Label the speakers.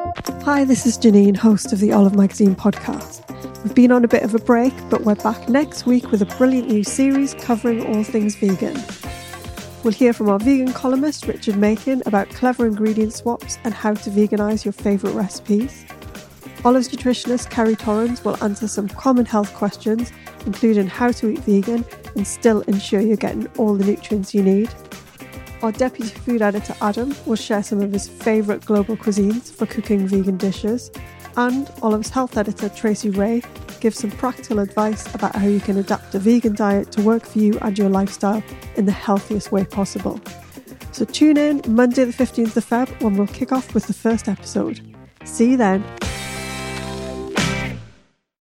Speaker 1: Hi, this is Janine, host of the Olive Magazine podcast. We've been on a bit of a break, but we're back next week with a brilliant new series covering all things vegan. We'll hear from our vegan columnist Richard Makin about clever ingredient swaps and how to veganise your favourite recipes. Olive's nutritionist Kerry Torrens will answer some common health questions, including how to eat vegan and still ensure you're getting all the nutrients you need. Our deputy food editor Adam will share some of his favourite global cuisines for cooking vegan dishes. And Olive's health editor Tracey Raye gives some practical advice about how you can adapt a vegan diet to work for you and your lifestyle in the healthiest way possible. So tune in Monday, the 15th of Feb, when we'll kick off with the first episode. See you then.